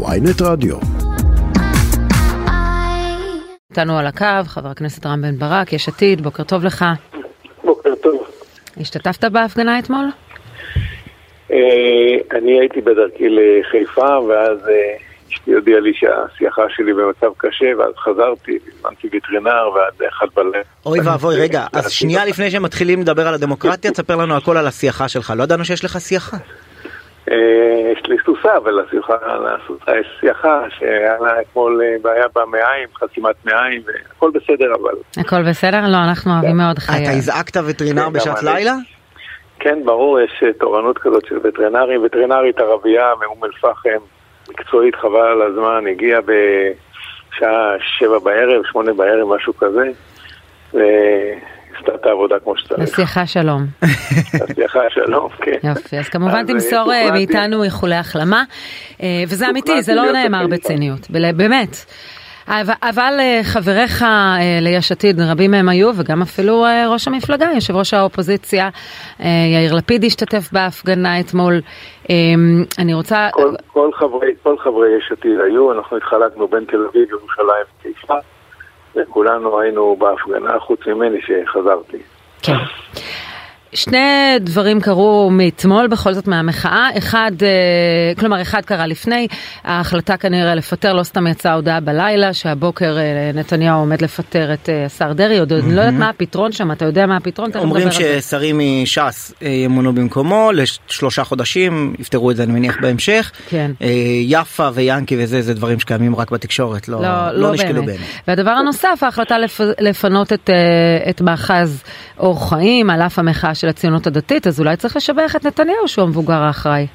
ויינט רדיו. איתנו על הקו חבר הכנסת רם בן ברק, יש עתיד, בוקר טוב לך. בוקר טוב. השתתפת בהפגנה אתמול? אה, אני הייתי בדרכי לחיפה, ואז אה, אשתי הודיעה לי שהשיחה שלי במצב קשה, ואז חזרתי, הזמנתי וטרינר, ועד אחד בלב. אוי ואבוי, רגע, אז שנייה לפני שמתחילים לדבר על הדמוקרטיה, תספר לנו הכל על השיחה שלך. לא ידענו שיש לך שיחה. אה, יש לי סוסה, אבל לסוסה יש שיחה שהיה לה אתמול אה, בעיה במעיים, חסימת מעיים, והכל בסדר, אבל... הכל בסדר? לא, אנחנו אוהבים מאוד אתה חיי. הזעקת וטרינר כן, בשעת. לילה? כן, ברור, יש אה, תורנות כזאת של וטרינרים. וטרינרית ערבייה מאום אל-פחם, מקצועית, חבל על הזמן, הגיעה בשעה שבע בערב, שמונה בערב, משהו כזה, ועשתה את העבודה כמו שצריך. לשיחה שלום. הצליחה, שלום, כן. יופי, אז כמובן אז, תמסור אה, אה, מאיתנו איחולי החלמה. אה, וזה אמיתי, זה לא נאמר. בציניות, באמת. אבל- אה, חבריך אה, ליש עתיד, רבים מהם היו, וגם אפילו אה, ראש המפלגה, יושב ראש האופוזיציה, אה, יאיר לפיד השתתף בהפגנה אתמול. אה, אני רוצה... כל, כל, חברי, כל חברי יש עתיד היו, אנחנו התחלקנו בין תל אביב, ירושלים וחיפה, וכולנו היינו בהפגנה, חוץ ממני שחזרתי. כן. שני דברים קרו מאתמול בכל זאת מהמחאה, אחד, אה, כלומר אחד קרה לפני, ההחלטה כנראה לפטר, לא סתם יצאה הודעה בלילה שהבוקר אה, נתניהו עומד לפטר את אה, השר דרעי, עוד אני לא יודעת מה הפתרון שם, אתה יודע מה הפתרון? אומרים. ששרים מש"ס ימונו במקומו לשלושה חודשים, יפתרו את זה אני מניח בהמשך. כן. יפה ויאנקי וזה, זה דברים שקיימים רק בתקשורת, לא לא, לא לא נשקלו באמת. והדבר הנוסף, ההחלטה לפ... לפנות את, את מאחז אור חיים, על אף המחאה של הציונות הדתית, אז אולי צריך לשבח את נתניהו שהוא המבוגר האחראי.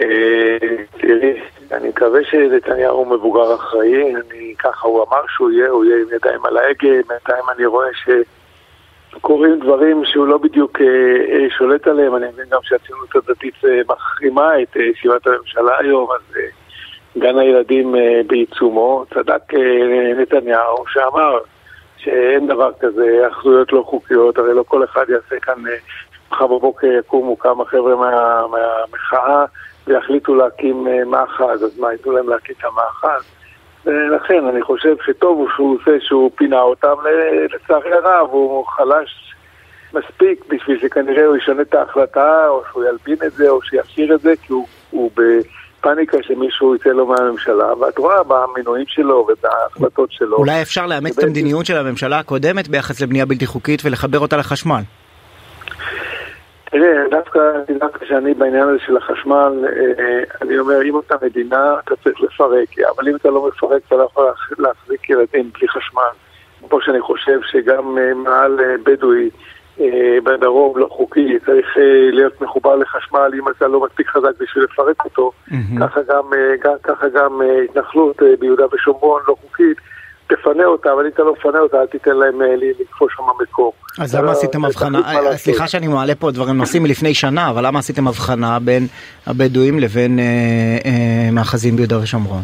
אה, תראי, אני מקווה שנתניהו הוא מבוגר אחראי, אני ככה, הוא אמר שהוא יהיה, הוא יהיה עם ידיים על ההגה, בינתיים אני רואה שקורים דברים שהוא לא בדיוק אה, אה, שולט עליהם, אני מבין גם שהציונות הדתית מחרימה את ישיבת הממשלה היום, אז גן הילדים בעיצומו, צדק נתניהו שאמר שאין דבר כזה, אחזויות לא חוקיות, הרי לא כל אחד יעשה כאן, אה, מחר בבוקר יקומו כמה חבר'ה מה, מהמחאה ויחליטו להקים אה, מאחז, אז מה, ייתנו להם להקים את המאחז? ולכן אני חושב שטוב הוא שהוא עושה שהוא פינה אותם, לצערי הרב הוא חלש מספיק בשביל שכנראה הוא ישנה את ההחלטה, או שהוא ילבין את זה, או שיפשיר את זה, כי הוא, הוא בפאניקה שמישהו יצא לו מהממשלה, ואת רואה במינויים שלו ובהחלטות שלו. אולי אפשר לאמץ את המדיניות של הממשלה הקודמת ביחס לבנייה בלתי חוקית ולחבר אותה לחשמל. תראה, דווקא, דווקא שאני בעניין הזה של החשמל, אה, אני אומר, אם אתה מדינה, אתה צריך לפרק, אבל אם אתה לא מפרק, אתה לא יכול להח- להחזיק ילדים בלי חשמל. כמו שאני חושב שגם אה, מעל אה, בדואי בדרום לא חוקי, צריך אה, להיות מחובר לחשמל אם אתה לא מספיק חזק בשביל לפרק אותו. ככה גם, אה, גם, ככה גם אה, התנחלות אה, ביהודה ושומרון לא חוקית. תפנה אותה, אבל אם אתה לא מפנה אותה, אל תיתן להם אה, לתפוס שם מקור. אז למה לא- עשיתם אתה הבחנה, לעשות. סליחה שאני מעלה פה דברים נושאים מלפני שנה, אבל למה עשיתם הבחנה בין הבדואים לבין אה, אה, מאחזים ביהודה ושומרון?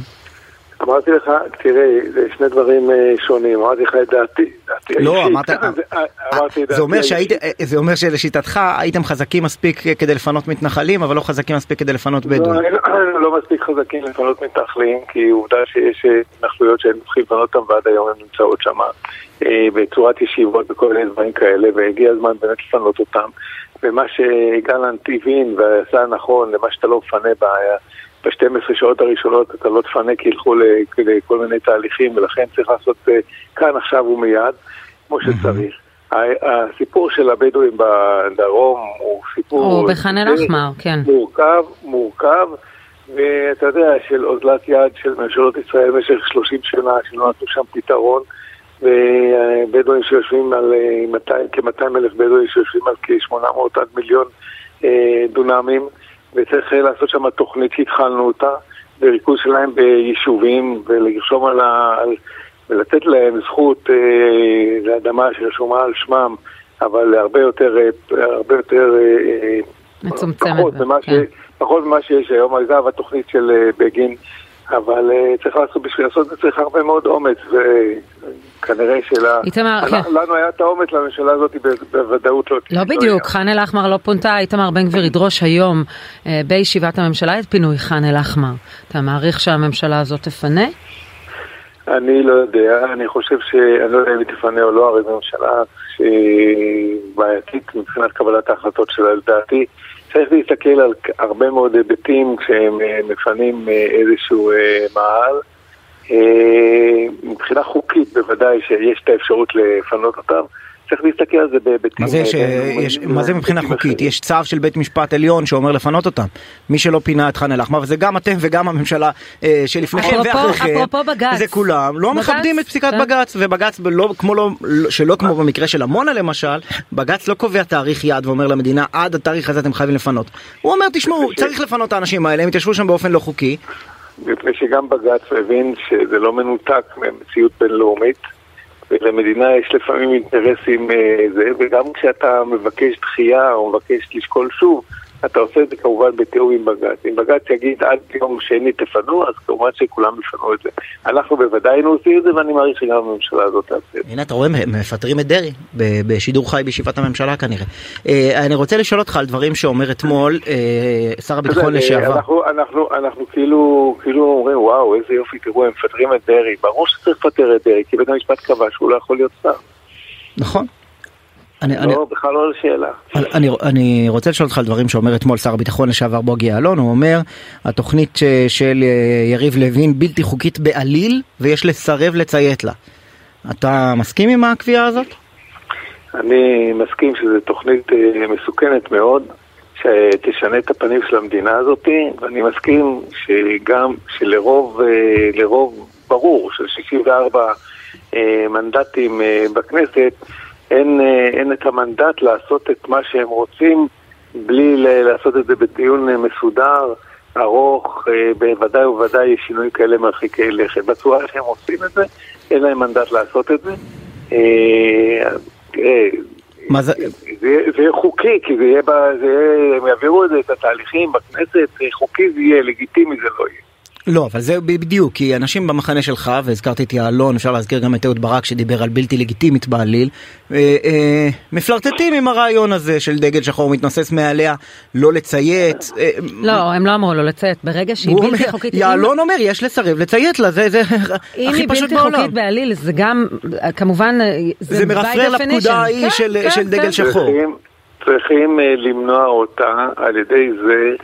אמרתי לך, תראה, זה שני דברים אה, שונים, אמרתי לך את דעתי, לא. אמרת, זה- אה, דעתי אומר שהיית. זה אומר שלשיטתך הייתם חזקים מספיק כדי לפנות מתנחלים, אבל לא חזקים מספיק כדי לפנות לא, בדואים. היינו לא מספיק חזקים לפנות מתנחלים, כי עובדה שיש אה, התנחלויות שהיינו צריכים לפנות אותן ועד היום הן נמצאות שם אה, בצורת ישיבות וכל מיני דברים כאלה, והגיע הזמן באמת לפנות אותם. ומה שגלנט הבין ועשה נכון, למה שאתה לא מפנה ב... ב-12 שעות הראשונות אתה לא תפנה כי ילכו לכל מיני תהליכים ולכן צריך לעשות אה, כאן עכשיו ומיד, כמו שצריך. הסיפור של הבדואים בדרום הוא סיפור... הוא בח'אן אל-אחמר, כן. מורכב, מורכב, ואתה יודע, של אוזלת יד של ממשלות ישראל במשך 30 שנה, שלא נתנו שם פתרון, ובדואים שיושבים על אה, 200, כ-200 אלף בדואים שיושבים על כ-800 עד מיליון אה, דונמים, וצריך אה, לעשות שם תוכנית שהתחלנו אותה, בריכוז שלהם ביישובים, ולרשום על ה... על, ולתת להם זכות אה, לאדמה שרשומה על שמם, אבל הרבה יותר, אה, הרבה יותר אה, אה, מצומצמת, פחות ממה, כן. ש... פחות ממה שיש היום. אגב, התוכנית של בגין אבל אה, צריך לעשות, בשביל לעשות את זה צריך הרבה מאוד אומץ, וכנראה שלנו איתמר, כן. היה את האומץ לממשלה הזאת בוודאות לא. לא בדיוק, ח'אן אל-אחמר לא פונתה, איתמר בן גביר ידרוש היום אה, בישיבת הממשלה את פינוי ח'אן אל-אחמר. אתה מעריך שהממשלה הזאת תפנה? אני לא יודע, אני חושב ש... אני לא יודע אם היא תפנה או לא, הרי זו ממשלה שהיא בעייתית מבחינת קבלת ההחלטות שלה, לדעתי. צריך להסתכל על הרבה מאוד היבטים כשהם אה, מפנים אה, איזשהו אה, מאהל. מבחינה חוקית בוודאי שיש את האפשרות לפנות אותם. צריך להסתכל על זה בהיבטים... מה זה, ש... יש... מה זה מבחינה חוקית? יש צו של בית משפט עליון שאומר לפנות אותם. מי שלא פינה את ח'אן אל-אחמר, וזה גם אתם וגם הממשלה אה, שלפניכם ואחריכם, אפרופו בג"ץ. זה כולם, לא מכבדים את פסיקת כן. בג"ץ, ובג"ץ, לא, כמו לא, שלא כמו במקרה של עמונה למשל, בג"ץ לא קובע תאריך יעד ואומר למדינה, עד התאריך הזה אתם חייבים לפנות. הוא אומר, תשמעו, צריך לפנות את האנשים האלה, הם יתיישבו שם באופן לא חוקי. מפני שגם בג"ץ מבין שזה לא מנותק ממציאות בינלאומית. ולמדינה יש לפעמים אינטרסים אה, זה, וגם כשאתה מבקש דחייה או מבקש לשקול שוב, אתה עושה את זה כמובן בתיאום עם בג"ץ. אם בג"ץ יגיד עד יום שני תפנו, אז כמובן שכולם יפנו את זה. אנחנו בוודאי היינו עושים את זה, ואני מעריך שגם הממשלה הזאת תעשה את זה. הנה, אתה רואה, מפטרים את דרעי בשידור חי בישיבת הממשלה כנראה. אה, אני רוצה לשאול אותך על דברים שאומר אתמול אה, שר הביטחון לשעבר. אנחנו, אנחנו, אנחנו כאילו, כאילו אומרים, וואו, איזה יופי, תראו, הם מפטרים את דרעי. ברור שצריך לפטר את דרעי, כי בית המשפט קבע שהוא לא יכול להיות שר. נכון. אני, לא, אני, בכלל לא לשאלה. אני, אני רוצה לשאול אותך על דברים שאומר אתמול שר הביטחון לשעבר בוגי יעלון, הוא אומר התוכנית ש, של אה, יריב לוין בלתי חוקית בעליל ויש לסרב לציית לה. אתה מסכים עם הקביעה הזאת? אני מסכים שזו תוכנית אה, מסוכנת מאוד, שתשנה את הפנים של המדינה הזאת, ואני מסכים שגם שלרוב אה, לרוב ברור של 64 מנדטים בכנסת, אין, אה, אין את המנדט לעשות את מה שהם רוצים בלי לעשות את זה בדיון אה, מסודר, ארוך, אה, בוודאי ובוודאי שינויים כאלה מרחיקי לכת. בצורה שהם עושים את זה, אין להם מנדט לעשות את זה. מה זה? זה יהיה חוקי, כי זה יהיה, זה יהיה, הם יעבירו את זה, את התהליכים בכנסת, חוקי זה יהיה, לגיטימי זה לא יהיה. לא, אבל זה בדיוק, כי אנשים במחנה שלך, והזכרתי את יעלון, אפשר להזכיר גם את אהוד ברק שדיבר על בלתי לגיטימית בעליל, אה, אה, מפלרטטים עם הרעיון הזה של דגל שחור מתנוסס מעליה, לא לציית. אה, לא, הם לא אמרו לא לציית, ברגע שהיא בלתי אומר, חוקית... יעלון אומר, יש לסרב לציית לה, זה, זה הכי פשוט בעולם. אם היא בלתי חוקית בעליל, זה גם, כמובן, זה, זה מרפרר לפקודה ההיא כן, של, כן, של כן, דגל כן. שחור. צריכים, צריכים למנוע אותה על ידי זה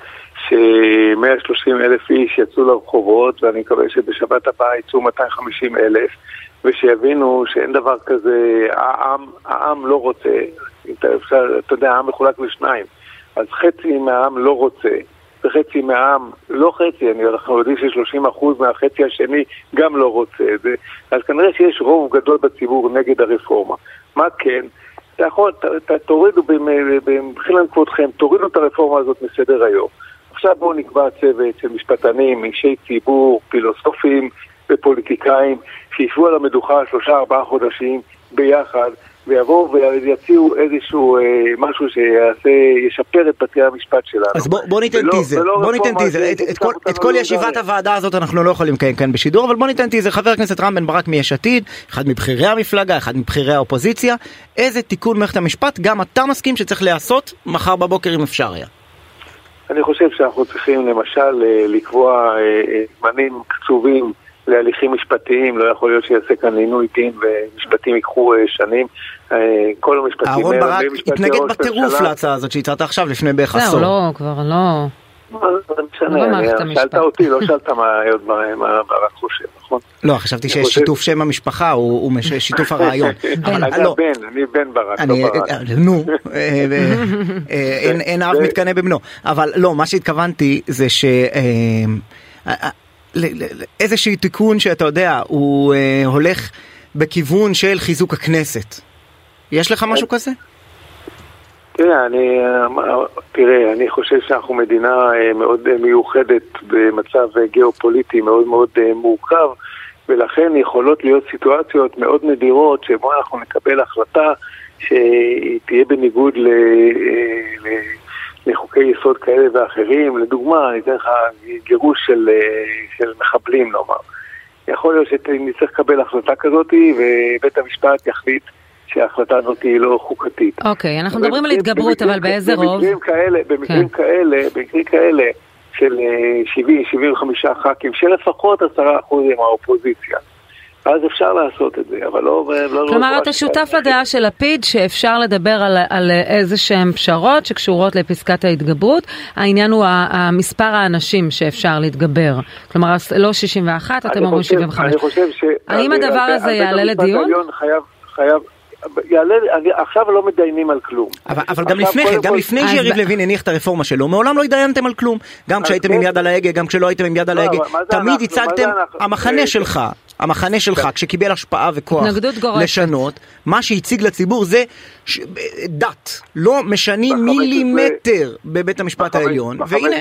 ש-130 אלף איש יצאו לרחובות, ואני מקווה שבשבת הבאה יצאו 250 אלף, ושיבינו שאין דבר כזה, העם, העם לא רוצה, אתה, אתה יודע, העם מחולק לשניים, אז חצי מהעם לא רוצה, וחצי מהעם, לא חצי, אני, אנחנו יודעים ש-30% מהחצי השני גם לא רוצה את זה, אז כנראה שיש רוב גדול בציבור נגד הרפורמה. מה כן? אתה יכול, תורידו, במחילה כבודכם, תורידו את הרפורמה הזאת מסדר היום. עכשיו בואו נקבע צוות של משפטנים, אישי ציבור, פילוסופים ופוליטיקאים שישבו על המדוכה שלושה ארבעה חודשים ביחד ויבואו ויציעו איזשהו אה, משהו שיעשה, ישפר את בתי המשפט שלנו. אז בוא, בוא ניתן ולא, טיזר, ולא בוא ניתן טיזר, את, את, כל, את כל ישיבת הוועדה הזאת אנחנו לא יכולים לקיים כאן בשידור, אבל בוא ניתן טיזר, חבר הכנסת רם בן ברק מיש עתיד, אחד מבכירי המפלגה, אחד מבכירי האופוזיציה, איזה תיקון מערכת המשפט גם אתה מסכים שצריך להיעשות מחר בבוקר אם אפשר היה. אני חושב שאנחנו צריכים למשל אה, לקבוע אה, אה, זמנים קצובים להליכים משפטיים, לא יכול להיות שיעשה כאן עינוי דין ומשפטים ייקחו שנים. כל המשפטים האלה... אהרון ברק התנגד בטירוף להצעה הזאת שהצעת עכשיו לפני בערך עשור. זהו, לא, כבר לא... זה משנה, שאלת אותי, לא שאלת מה ברק חושב, נכון? לא, חשבתי שיש שיתוף שם המשפחה, הוא שיתוף הרעיון. אני לא. הבן, אני בן ברק, לא ברק. נו, אה, אה, אין אב מתקנא בבנו. אבל לא, מה שהתכוונתי זה ש... אה, איזשהו תיקון שאתה יודע, הוא הולך בכיוון של חיזוק הכנסת. יש לך משהו כזה? תראה, אני, תראה, אני חושב שאנחנו מדינה אה, מאוד אה, מיוחדת במצב אה, גיאופוליטי מאוד מאוד מורכב ולכן יכולות להיות סיטואציות מאוד נדירות שבו אנחנו נקבל החלטה שהיא תהיה בניגוד ל, ל, לחוקי יסוד כאלה ואחרים. לדוגמה, אני אתן לך גירוש של, של מחבלים, נאמר. יכול להיות שנצטרך לקבל החלטה כזאת, ובית המשפט יחליט שההחלטה הזאת היא לא חוקתית. אוקיי, אנחנו מדברים על התגברות, אבל באיזה רוב? במקרים כאלה, במקרים כן. כאלה, במקרים כאלה של 70-75 אה, ח"כים, שלפחות 10% עם האופוזיציה. אז אפשר לעשות את זה, אבל לא... לא כלומר, לא אתה שותף לדעה של לפיד שאפשר לדבר על, על איזה שהן פשרות שקשורות לפסקת ההתגברות. העניין הוא המספר האנשים שאפשר להתגבר. כלומר, לא 61, אתם אומרים 75. אני חושב ש... האם הדבר הזה יעלה לדיון? חייב, חייב, יעלה, עכשיו לא מתדיינים על כלום. אבל, אבל גם לפני כן, גם לפני שיריב לוין הניח את הרפורמה שלו, מעולם לא התדיינתם על כלום. גם כשהייתם עם יד על ההגה, גם כשלא הייתם עם יד על לא, ההגה, תמיד הצגתם, המחנה אה, שלך, המחנה שלך, כן. כשקיבל השפעה וכוח לשנות, מה שהציג לציבור זה דת, לא משנים מילימטר בבית המשפט העליון, והנה...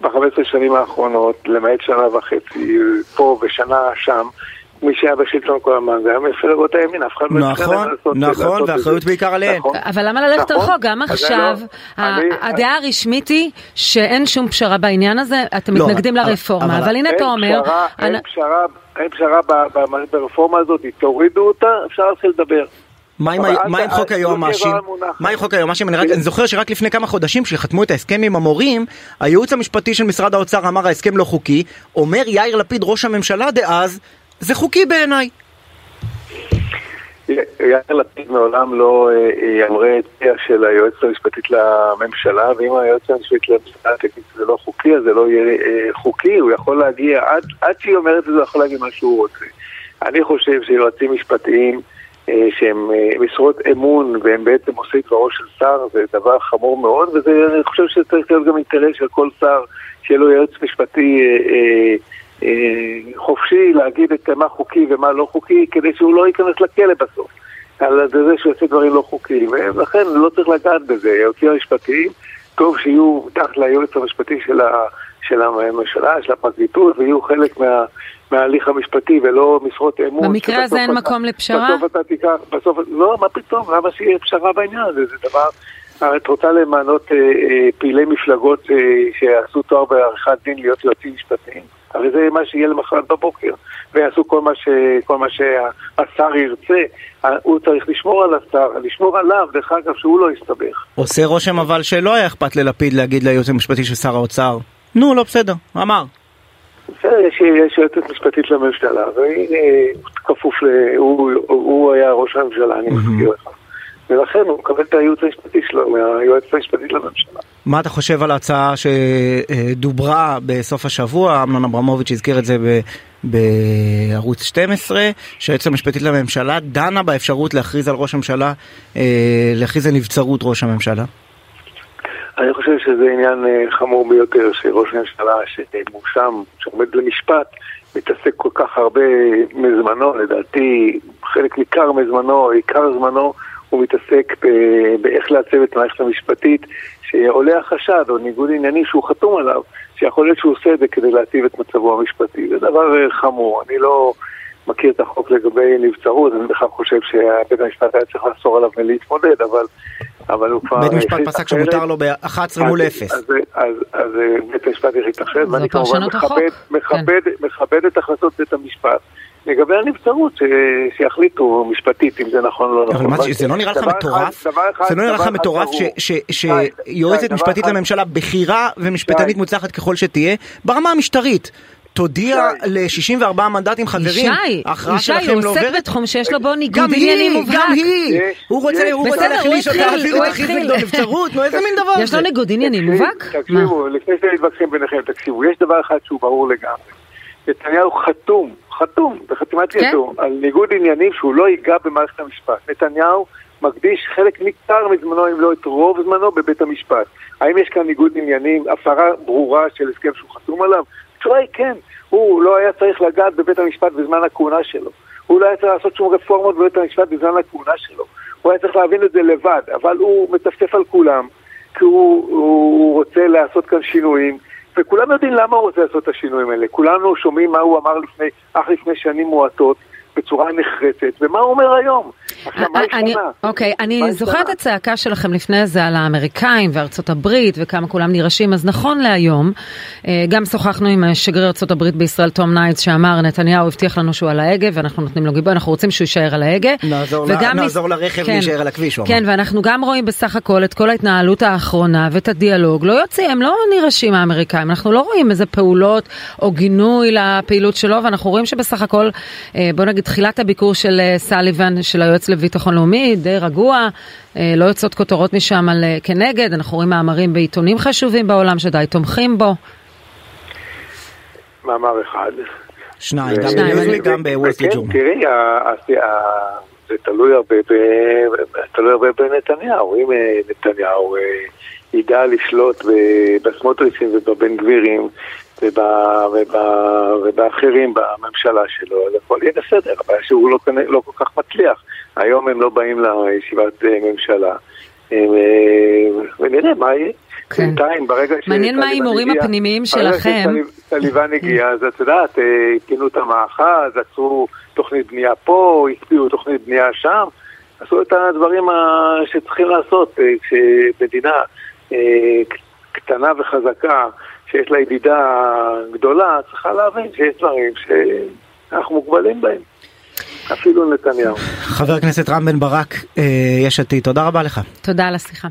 ב-15 שנים האחרונות, למעט שנה וחצי, פה ושנה שם, מי שהיה בשלטון כל הזמן זה היה מפלגות הימין, אף אחד לא נכון, נכון, ואחריות בעיקר עליהן. נכון. אבל למה ללכת רחוק? גם עכשיו, הדעה הרשמית היא שאין שום פשרה בעניין הזה, אתם לא, מתנגדים לרפורמה, אבל הנה אתה אומר... אין פשרה ברפורמה הזאת, תורידו אותה, אפשר להתחיל לדבר. מה עם חוק היועמ"שים? מה עם חוק היועמ"שים? אני זוכר שרק לפני כמה חודשים כשחתמו את ההסכם עם המורים, הייעוץ המשפטי של משרד האוצר אמר ההסכם לא חוקי, אומר יאיר לפיד ראש הממשלה דאז, זה חוקי בעיניי. יאיר לפיד מעולם לא אה, ימרה את פיה של היועצת המשפטית לממשלה, ואם היועצת המשפטית לממשלה תגיד שזה לא חוקי, אז זה לא יהיה אה, חוקי, הוא יכול להגיע, עד, עד שהיא אומרת את זה, הוא יכול להגיד מה שהוא רוצה. אני חושב שיועצים משפטיים אה, שהם משרות אמון והם בעצם עושים דברו של שר, זה דבר חמור מאוד, ואני חושב שצריך להיות גם אינטרס של כל שר שיהיה לו יועץ משפטי אה, אה, חופשי להגיד את מה חוקי ומה לא חוקי, כדי שהוא לא ייכנס לכלא בסוף. על זה שהוא יעשה דברים לא חוקיים, ולכן לא צריך לגעת בזה. היועצים המשפטיים, טוב שיהיו תחת ליועץ המשפטי של, ה, של הממשלה, של הפרקליטות, ויהיו חלק מה, מההליך המשפטי ולא משרות אמון. במקרה הזה אין אתה, מקום לפשרה? בסוף אתה תיקח, בסוף, לא, מה פתאום, למה שיהיה פשרה בעניין הזה? זה דבר... את רוצה למנות אה, אה, פעילי מפלגות אה, שעשו תואר בעריכת דין להיות יועצים משפטיים? הרי זה מה שיהיה למחרת בבוקר, ויעשו כל מה, ש... כל מה שהשר ירצה. הוא צריך לשמור על השר, לשמור עליו, דרך אגב, שהוא לא יסתבך. עושה רושם אבל שלא היה אכפת ללפיד להגיד ליועץ המשפטי של שר האוצר, נו, לא בסדר, אמר. בסדר, יש, יש יועצת משפטית לממשלה, והנה, כפוף ל... הוא, הוא היה ראש הממשלה, אני מזכיר לך. ולכן הוא מקבל את הייעוץ המשפטי שלו מהיועצת המשפטית לממשלה. מה אתה חושב על ההצעה שדוברה בסוף השבוע, אמנון אברמוביץ' הזכיר את זה ב... בערוץ 12, שהיועצת המשפטית לממשלה דנה באפשרות להכריז על ראש הממשלה, אה, להכריז על נבצרות ראש הממשלה? אני חושב שזה עניין אה, חמור ביותר, שראש הממשלה שמואשם, שעומד למשפט, מתעסק כל כך הרבה מזמנו, לדעתי חלק ניכר מזמנו, עיקר זמנו, הוא מתעסק באיך לעצב את המערכת המשפטית, שעולה החשד או ניגוד ענייני שהוא חתום עליו, שיכול להיות שהוא עושה את זה כדי להטיב את מצבו המשפטי. זה דבר אה, חמור. אני לא מכיר את החוק לגבי נבצרות, אני בכלל חושב שבית המשפט היה צריך לאסור עליו מלהתמודד, אבל... אבל הוא כבר... בית המשפט פסק שמותר לו ב-11 מול 0. אז, אז, אז אה, בית המשפט החליט אחרת, ואני כמובן מכבד, מכבד, כן. מכבד את החלטות בית המשפט. לגבי הנבצרות, שיחליטו משפטית אם זה נכון או לא נכון. אבל זה לא נראה לך מטורף? זה לא נראה לך מטורף שיועצת משפטית לממשלה, בכירה ומשפטנית מוצלחת ככל שתהיה, ברמה המשטרית. תודיע ל-64 מנדטים חברים, ההכרעה שלכם לא עוברת. ישי, הוא עוסק בתחום שיש לו בו ניגוד עניינים מובהק. גם היא, הוא רוצה להחליש אותה, אפילו להכריז נגדו נבצרות, נו איזה מין דבר זה? יש לו ניגוד עניינים מובהק? תקשיבו, לפני שאתם מתווכחים ביניכם, תקשיבו, יש דבר אחד שהוא ברור לגמרי. נתניהו חתום חתום בחתימת כן? ידו על ניגוד עניינים שהוא לא ייגע במערכת המשפט. נתניהו מקדיש חלק ניכר מזמנו, אם לא את רוב זמנו, בבית המשפט. האם יש כאן ניגוד עניינים, הפרה ברורה של הסכם שהוא חתום עליו? התשובה היא כן. הוא לא היה צריך לגעת בבית המשפט בזמן הכהונה שלו. הוא לא היה צריך לעשות שום רפורמות בבית המשפט בזמן הכהונה שלו. הוא היה צריך להבין את זה לבד, אבל הוא מטפטף על כולם, כי הוא, הוא רוצה לעשות כאן שינויים. וכולם יודעים למה הוא רוצה לעשות את השינויים האלה. כולנו שומעים מה הוא אמר לפני, אך לפני שנים מועטות. בצורה נחרצת, ומה הוא אומר היום? עכשיו, מה השתנה? אוקיי, אני זוכרת את הצעקה שלכם לפני זה על האמריקאים וארצות הברית וכמה כולם נרעשים, אז נכון להיום, גם שוחחנו עם שגריר ארצות הברית בישראל, תום ניידס, שאמר, נתניהו הבטיח לנו שהוא על ההגה ואנחנו נותנים לו גיבוי, אנחנו רוצים שהוא יישאר על ההגה. נעזור, נעזור לרכב כן, להישאר על הכביש, כן, ואנחנו גם רואים בסך הכל את כל ההתנהלות האחרונה ואת הדיאלוג, לא יוצאים, הם לא נרעשים האמריקאים, אנחנו לא רואים איזה פעולות או גינוי לפעילות שלו, ואנחנו רואים שבסך הכל, בוא נגיד, תחילת הביקור של סליבן, של היועץ לביטחון לאומי, די רגוע, לא יוצאות כותרות משם על כנגד, אנחנו רואים מאמרים בעיתונים חשובים בעולם שדי תומכים בו. מאמר אחד. שניים, גם בניוזוויק, גם בוול סטריט ג'ורנל. תראי, זה תלוי הרבה בנתניהו, אם נתניהו ידע לשלוט בסמוטריצים ובבן גבירים ובאחרים בממשלה שלו, אז הכל יהיה בסדר, הבעיה שהוא לא כל כך מצליח. היום הם לא באים לישיבת ממשלה, ונראה מה יהיה. כן. בינתיים, ברגע ש... מעניין מה ההימורים הפנימיים שלכם. ברגע שטליבן הגיע, אז את יודעת, התקינו את המאחז, עצרו תוכנית בנייה פה, הקפיאו תוכנית בנייה שם, עשו את הדברים שצריכים לעשות כשמדינה קטנה וחזקה, שיש לה ידידה גדולה, צריכה להבין שיש דברים שאנחנו מוגבלים בהם. אפילו נתניהו. חבר הכנסת רם בן ברק, יש עתיד, תודה רבה לך. תודה על השיחה.